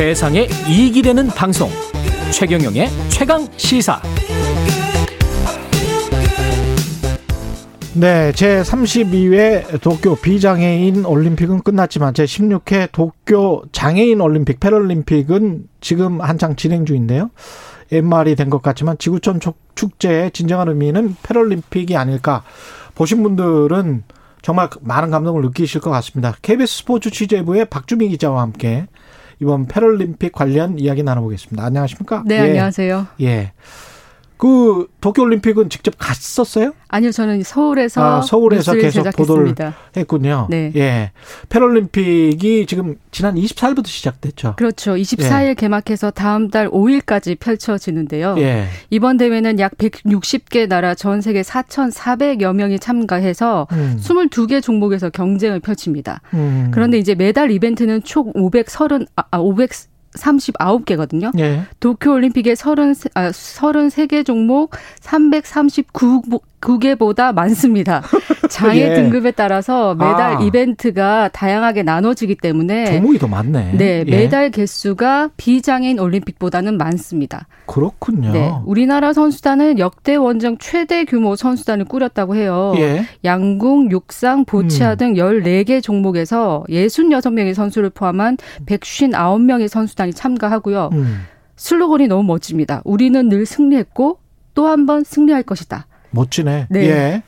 세상에 이익이 되는 방송 최경영의 최강 시사 네, 제 32회 도쿄 비장애인 올림픽은 끝났지만 제 16회 도쿄 장애인 올림픽 패럴림픽은 지금 한창 진행 중인데요. 옛말이 된 것 같지만 지구촌 축제의 진정한 의미는 패럴림픽이 아닐까 보신 분들은 정말 많은 감동을 느끼실 것 같습니다. KBS 스포츠 취재부의 박주미 기자와 함께 이번 패럴림픽 관련 이야기 나눠보겠습니다. 안녕하십니까? 네, 예. 안녕하세요. 예. 그 도쿄 올림픽은 직접 갔었어요? 아니요, 저는 서울에서 아, 서울에서 계속 제작했습니다. 보도를 했군요. 네. 예. 패럴림픽이 지금 지난 24일부터 시작됐죠. 그렇죠. 24일 개막해서 다음 달 5일까지 펼쳐지는데요. 예. 이번 대회는 약 160개 나라 전 세계 4,400여 명이 참가해서 음. 22개 종목에서 경쟁을 펼칩니다. 음. 그런데 이제 매달 이벤트는 총 530, 아, 500 39개거든요. 예. 도쿄 올림픽의 30, 아, 33개 종목 339개보다 많습니다. 장애 예. 등급에 따라서 매달 아. 이벤트가 다양하게 나눠지기 때문에 종목이 더 많네. 네, 예. 매달 개수가 비장애인 올림픽보다는 많습니다. 그렇군요. 네, 우리나라 선수단은 역대 원정 최대 규모 선수단을 꾸렸다고 해요. 예. 양궁, 육상, 보치아 음. 등 14개 종목에서 66명의 선수를 포함한 159명의 선수단이 참가하고요. 음. 슬로건이 너무 멋집니다. 우리는 늘 승리했고 또 한 번 승리할 것이다. 멋지네. 네. 예.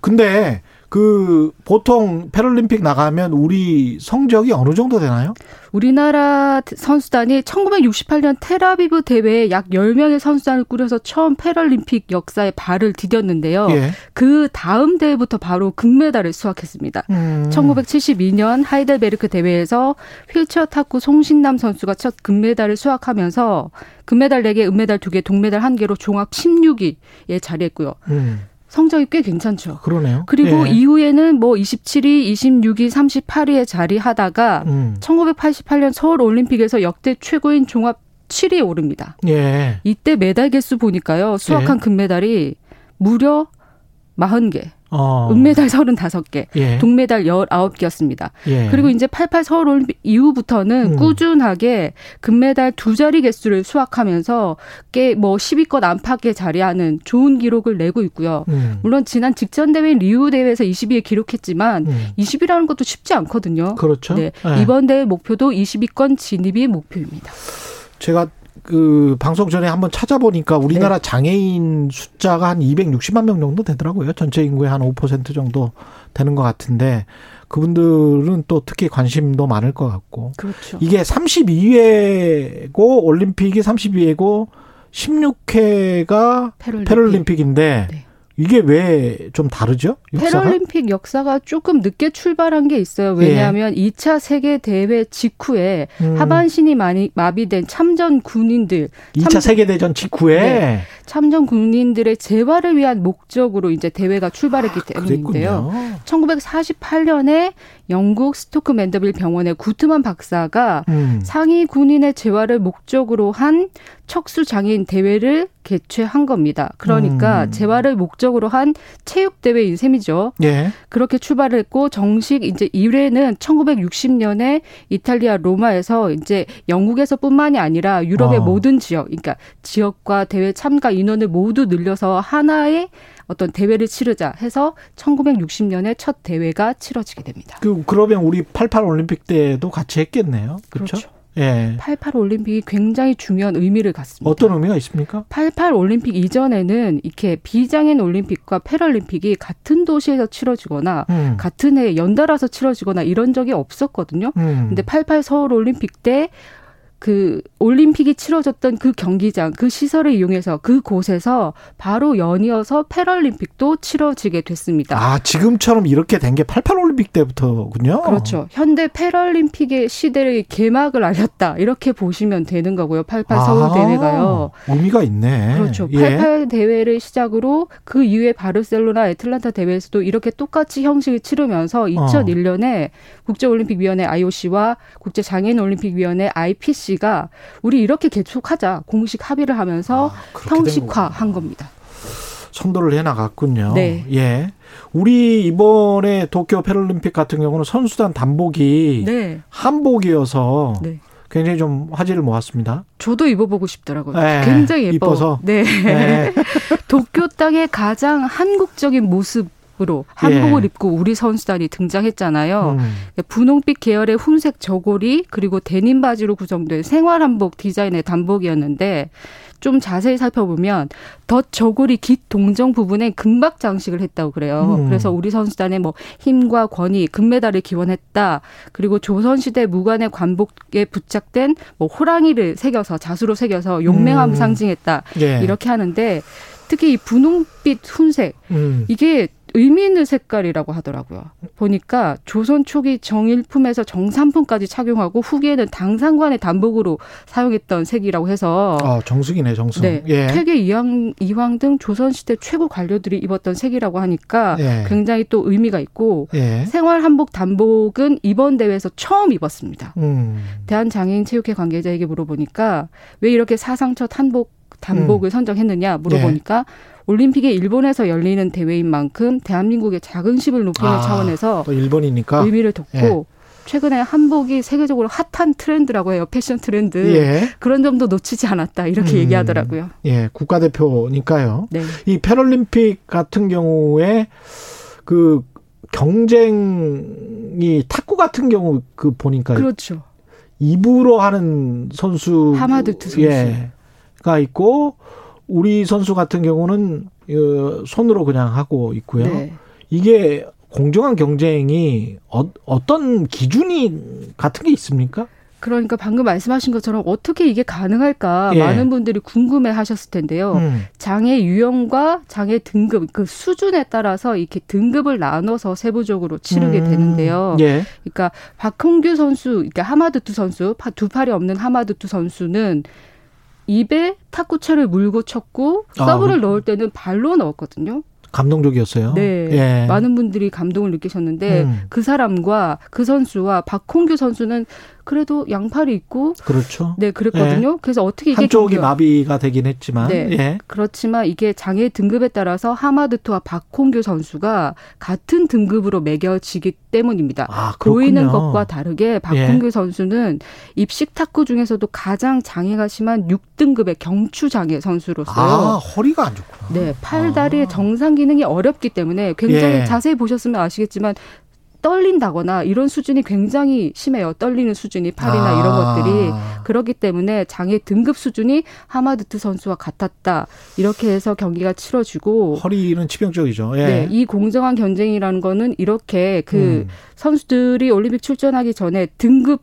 근데 그 보통 패럴림픽 나가면 우리 성적이 어느 정도 되나요? 우리나라 선수단이 1968년 테라비브 대회에 약 10명의 선수단을 꾸려서 처음 패럴림픽 역사에 발을 디뎠는데요. 예. 그 다음 대회부터 바로 금메달을 수확했습니다. 음. 1972년 하이델베르크 대회에서 휠체어 탁구 송신남 선수가 첫 금메달을 수확하면서 금메달 4개, 은메달 2개, 동메달 1개로 종합 16위에 자리했고요. 음. 성적이 꽤 괜찮죠. 그러네요. 그리고 예. 이후에는 뭐 27위, 26위, 38위에 자리하다가 음. 1988년 서울 올림픽에서 역대 최고인 종합 7위에 오릅니다. 예. 이때 메달 개수 보니까요. 수확한 금메달이 무려 40개, 어. 은메달 35개, 예. 동메달 19개였습니다. 예. 그리고 이제 88 서울 올림픽 이후부터는 음. 꾸준하게 금메달 두 자리 개수를 수확하면서 꽤뭐 10위권 안팎에 자리하는 좋은 기록을 내고 있고요. 음. 물론 지난 직전 대회인 리우 대회에서 20위에 기록했지만 음. 20위라는 것도 쉽지 않거든요. 그렇죠. 네. 예. 이번 대회 목표도 20위권 진입이 목표입니다. 제가 그 방송 전에 한번 찾아보니까 우리나라 네. 장애인 숫자가 한 260만 명 정도 되더라고요. 전체 인구의 한 5% 정도 되는 것 같은데 그분들은 또 특히 관심도 많을 것 같고 그렇죠. 이게 32회고 올림픽이 32회고 16회가 패럴림픽. 패럴림픽인데 네. 이게 왜 좀 다르죠? 역사가? 패럴림픽 역사가 조금 늦게 출발한 게 있어요. 왜냐하면 2차 세계 대회 직후에 예. 음. 하반신이 많이 마비된 참전 군인들, 2차 참- 세계 대전 직후에 네. 참전 군인들의 재활을 위한 목적으로 이제 대회가 출발했기 때문인데요. 그랬군요. 1948년에 영국 스토크 맨더빌 병원의 구트만 박사가 음. 상위 군인의 재활을 목적으로 한 척수 장애인 대회를 개최한 겁니다. 그러니까 음. 재활을 목적으로 한 체육 대회인 셈이죠. 예. 그렇게 출발을 했고 정식 이제 1회는 1960년에 이탈리아 로마에서 이제 영국에서뿐만이 아니라 유럽의 어. 모든 지역, 그러니까 지역과 대회 참가 인원을 모두 늘려서 하나의 어떤 대회를 치르자 해서 1960년에 첫 대회가 치러지게 됩니다. 그 그러면 우리 88 올림픽 때도 같이 했겠네요. 그렇죠? 예. 88 올림픽이 굉장히 중요한 의미를 갖습니다. 어떤 의미가 있습니까? 88 올림픽 이전에는 이렇게 비장애인 올림픽과 패럴림픽이 같은 도시에서 치러지거나 음. 같은 해에 연달아서 치러지거나 이런 적이 없었거든요. 음. 근데 88 서울 올림픽 때 그 올림픽이 치러졌던 그 경기장, 그 시설을 이용해서 그 곳에서 바로 연이어서 패럴림픽도 치러지게 됐습니다. 아, 지금처럼 이렇게 된 게 88 올림픽 때부터군요. 그렇죠. 현대 패럴림픽의 시대의 개막을 알렸다. 이렇게 보시면 되는 거고요. 88 서울 아, 대회가요. 의미가 있네. 그렇죠. 예. 88 대회를 시작으로 그 이후에 바르셀로나, 애틀란타 대회에서도 이렇게 똑같이 형식을 치르면서 어. 2001년에 국제올림픽위원회 IOC와 국제장애인올림픽위원회 IPC 가 우리 이렇게 개촉하자 공식 합의를 하면서 아, 형식화한 겁니다. 선도를 해 나갔군요. 네. 예. 우리 이번에 도쿄 패럴림픽 같은 경우는 선수단 단복이 네. 한복이어서 네. 굉장히 좀 화제를 모았습니다. 저도 입어보고 싶더라고요. 네, 굉장히 예뻐. 이뻐서. 네. 네. 도쿄 땅의 가장 한국적인 모습 으로 한복을 예. 입고 우리 선수단이 등장했잖아요. 음. 분홍빛 계열의 훈색 저고리 그리고 데님 바지로 구성된 생활 한복 디자인의 단복이었는데 좀 자세히 살펴보면 덧 저고리 깃 동정 부분에 금박 장식을 했다고 그래요. 음. 그래서 우리 선수단의 뭐 힘과 권위, 금메달을 기원했다. 그리고 조선시대 무관의 관복에 부착된 뭐 호랑이를 새겨서 자수로 새겨서 용맹함을 음. 상징했다. 예. 이렇게 하는데 특히 이 분홍빛 훈색 음. 이게 의미 있는 색깔이라고 하더라고요. 보니까 조선 초기 정일품에서 정삼품까지 착용하고 후기에는 당상관의 단복으로 사용했던 색이라고 해서 어, 정숙이네, 정숙. 네, 예. 퇴계 이황, 이황 등 조선 시대 최고 관료들이 입었던 색이라고 하니까 예. 굉장히 또 의미가 있고 예. 생활 한복 단복은 이번 대회에서 처음 입었습니다. 음. 대한장애인 체육회 관계자에게 물어보니까 왜 이렇게 사상 첫 한복 단복을 선정했느냐 예. 물어보니까 올림픽이 일본에서 열리는 대회인 만큼 대한민국의 자긍심을 높이는 아, 차원에서 또 일본이니까. 의미를 뒀고 예. 최근에 한복이 세계적으로 핫한 트렌드라고 해요. 패션 트렌드. 예. 그런 점도 놓치지 않았다. 이렇게 음. 얘기하더라고요. 예. 국가대표니까요. 네. 이 패럴림픽 같은 경우에 그 경쟁이 탁구 같은 경우 그 보니까 그렇죠. 입으로 하는 선수 하마드트 선수. 예, 가 있고 우리 선수 같은 경우는 어, 손으로 그냥 하고 있고요. 네. 이게 공정한 경쟁이 어, 어떤 기준이 같은 게 있습니까? 그러니까 방금 말씀하신 것처럼 어떻게 이게 가능할까 예. 많은 분들이 궁금해 하셨을 텐데요. 음. 장애 유형과 장애 등급 그 수준에 따라서 이렇게 등급을 나눠서 세부적으로 치르게 음. 되는데요. 예. 그러니까 박홍규 선수, 그러니까 하마드투 선수, 파- 두 팔이 없는 하마드투 선수는 입에 탁구채를 물고 쳤고 아, 서브를 그- 넣을 때는 발로 넣었거든요. 감동적이었어요. 네. 예. 많은 분들이 감동을 느끼셨는데 음. 그 사람과 그 선수와 박홍규 선수는 그래도 양팔이 있고 그렇죠. 네 그랬거든요. 그래서 어떻게 이게 한쪽이 경기가- 마비가 되긴 했지만 네. 예. 그렇지만 이게 장애 등급에 따라서 하마드투와 박홍규 선수가 같은 등급으로 매겨지기 때문입니다. 아. 보이는 것과 다르게 박홍규 선수는 입식 탁구 중에서도 가장 장애가 심한 6등급의 경추 장애 선수로서요. 아, 허리가 안 좋구나. 네, 팔 다리의 정상 기능이 어렵기 때문에 굉장히 예. 자세히 보셨으면 아시겠지만 떨린다거나 이런 수준이 굉장히 심해요. 떨리는 수준이 팔이나 이런 아. 것들이 그렇기 때문에 장애 등급 수준이 하마드트 선수와 같았다. 이렇게 해서 경기가 치러지고 허리는 치명적이죠. 예. 네, 이 공정한 경쟁이라는 거는 이렇게 그 음. 선수들이 올림픽 출전하기 전에 등급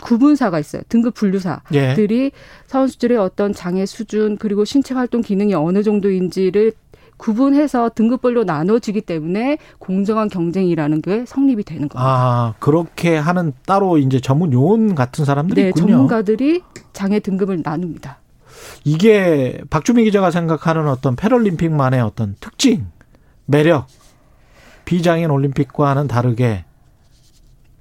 구분사가 있어요. 등급 예. 분류사들이 선수들의 어떤 장애 수준 그리고 신체 활동 기능이 어느 정도인지를 구분해서 등급별로 나눠지기 때문에 공정한 경쟁이라는 게 성립이 되는 겁니다. 아, 그렇게 하는 따로 이제 전문 요원 같은 사람들이 네, 있군요. 전문가들이 장애 등급을 나눕니다. 이게 박주미 기자가 생각하는 어떤 패럴림픽만의 어떤 특징, 매력, 비장애인 올림픽과는 다르게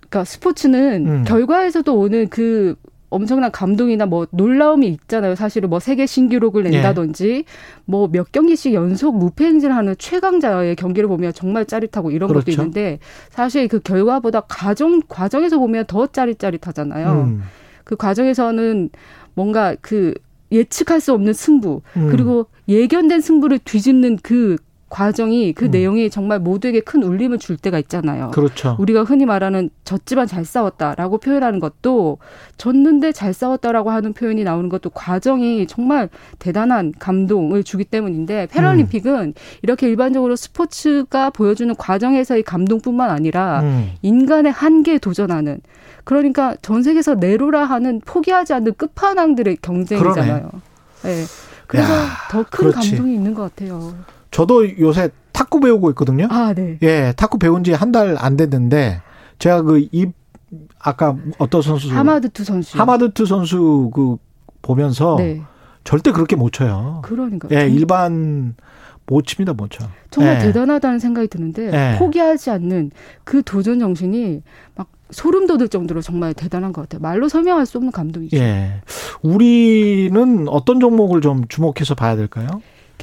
그러니까 스포츠는 음. 결과에서도 오는 그 엄청난 감동이나 뭐 놀라움이 있잖아요. 사실은 뭐 세계 신기록을 낸다든지 뭐몇 경기씩 연속 무패 행진을 하는 최강자의 경기를 보면 정말 짜릿하고 이런 것도 그렇죠. 있는데 사실 그 결과보다 과정 과정에서 보면 더 짜릿짜릿하잖아요. 음, 그 과정에서는 뭔가 그 예측할 수 없는 승부 음. 그리고 예견된 승부를 뒤집는 그 과정이 그 음. 내용이 정말 모두에게 큰 울림을 줄 때가 있잖아요. 그렇죠. 우리가 흔히 말하는 졌지만 잘 싸웠다라고 표현하는 것도 졌는데 잘 싸웠다라고 하는 표현이 나오는 것도 과정이 정말 대단한 감동을 주기 때문인데 패럴림픽은 이렇게 일반적으로 스포츠가 보여주는 과정에서의 감동뿐만 아니라 음. 인간의 한계에 도전하는 그러니까 전 세계에서 내로라 하는 포기하지 않는 끝판왕들의 경쟁이잖아요. 네. 그래서 야, 더 큰. 감동이 있는 것 같아요. 저도 요새 탁구 배우고 있거든요. 아, 네. 예, 탁구 배운 지 한 달 안 됐는데 제가 그 입 아까 어떤 선수 하마드투 선수. 하마드트 선수 그 보면서 네. 절대 그렇게 못 쳐요. 그러니까. 예, 일반 못 칩니다, 못 쳐. 정말 예. 대단하다는 생각이 드는데 예. 포기하지 않는 그 도전 정신이 막 소름 돋을 정도로 정말 대단한 것 같아요. 말로 설명할 수 없는 감동이죠. 예. 우리는 어떤 종목을 좀 주목해서 봐야 될까요?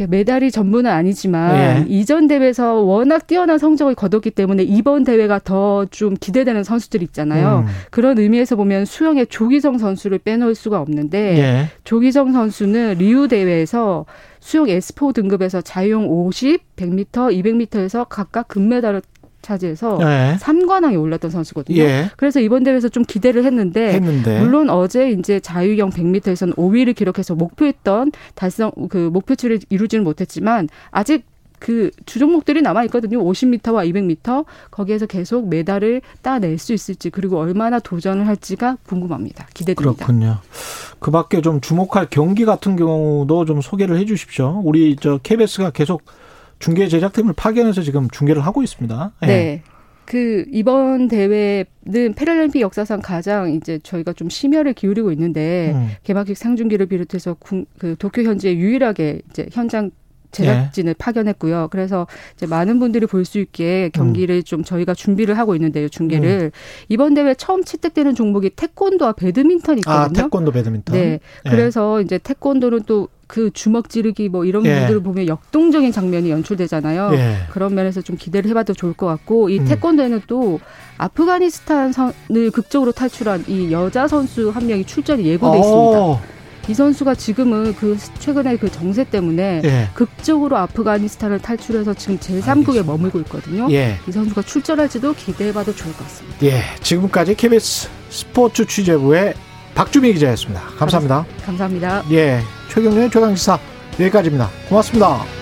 메달이 전부는 아니지만 예. 이전 대회에서 워낙 뛰어난 성적을 거뒀기 때문에 이번 대회가 더 좀 기대되는 선수들 있잖아요. 음. 그런 의미에서 보면 수영의 조기성 선수를 빼놓을 수가 없는데 예. 조기성 선수는 리우 대회에서 수영 S4 등급에서 자유형 50, 100m, 200m에서 각각 금메달을 차지해서 예. 3관왕에 올랐던 선수거든요. 예. 그래서 이번 대회에서 좀 기대를 했는데 했는데 물론 어제 이제 자유형 100m에서는 5위를 기록해서 목표했던 달성 그 목표치를 이루지는 못했지만 아직 그 주종목들이 남아 있거든요. 50m와 200m 거기에서 계속 메달을 따낼 수 있을지 그리고 얼마나 도전을 할지가 궁금합니다. 기대됩니다. 그렇군요. 그 밖에 좀 주목할 경기 같은 경우도 좀 소개를 해 주십시오. 우리 저 KBS가 계속 중계 제작팀을 파견해서 지금 중계를 하고 있습니다. 예. 네. 그 이번 대회는 패럴림픽 역사상 가장 이제 저희가 좀 심혈을 기울이고 있는데 음. 개막식 상중기를 비롯해서 군- 그 도쿄 현지에 유일하게 이제 현장 제작진을 파견했고요. 그래서 이제 많은 분들이 볼 수 있게 경기를 좀 저희가 준비를 하고 있는데요. 중계를 이번 대회 처음 채택되는 종목이 태권도와 배드민턴이 아, 있거든요. 태권도 배드민턴. 네. 예. 그래서 이제 태권도는 또 그 주먹 지르기 뭐 이런 예. 부분들을 보면 역동적인 장면이 연출되잖아요. 예. 그런 면에서 좀 기대를 해봐도 좋을 것 같고 이 음. 태권도에는 또 아프가니스탄을 극적으로 탈출한 이 여자 선수 한 명이 출전이 예고돼 있습니다. 어, 이 선수가 지금은 그 최근에 그 정세 때문에 예. 극적으로 아프가니스탄을 탈출해서 지금 제3국에 머물고 있거든요. 예. 이 선수가 출전할지도 기대해봐도 좋을 것 같습니다. 예. 지금까지 KBS 스포츠 취재부의 박주미 기자였습니다. 감사합니다. 감사합니다. 예. 최경련의 최강시사 여기까지입니다. 고맙습니다.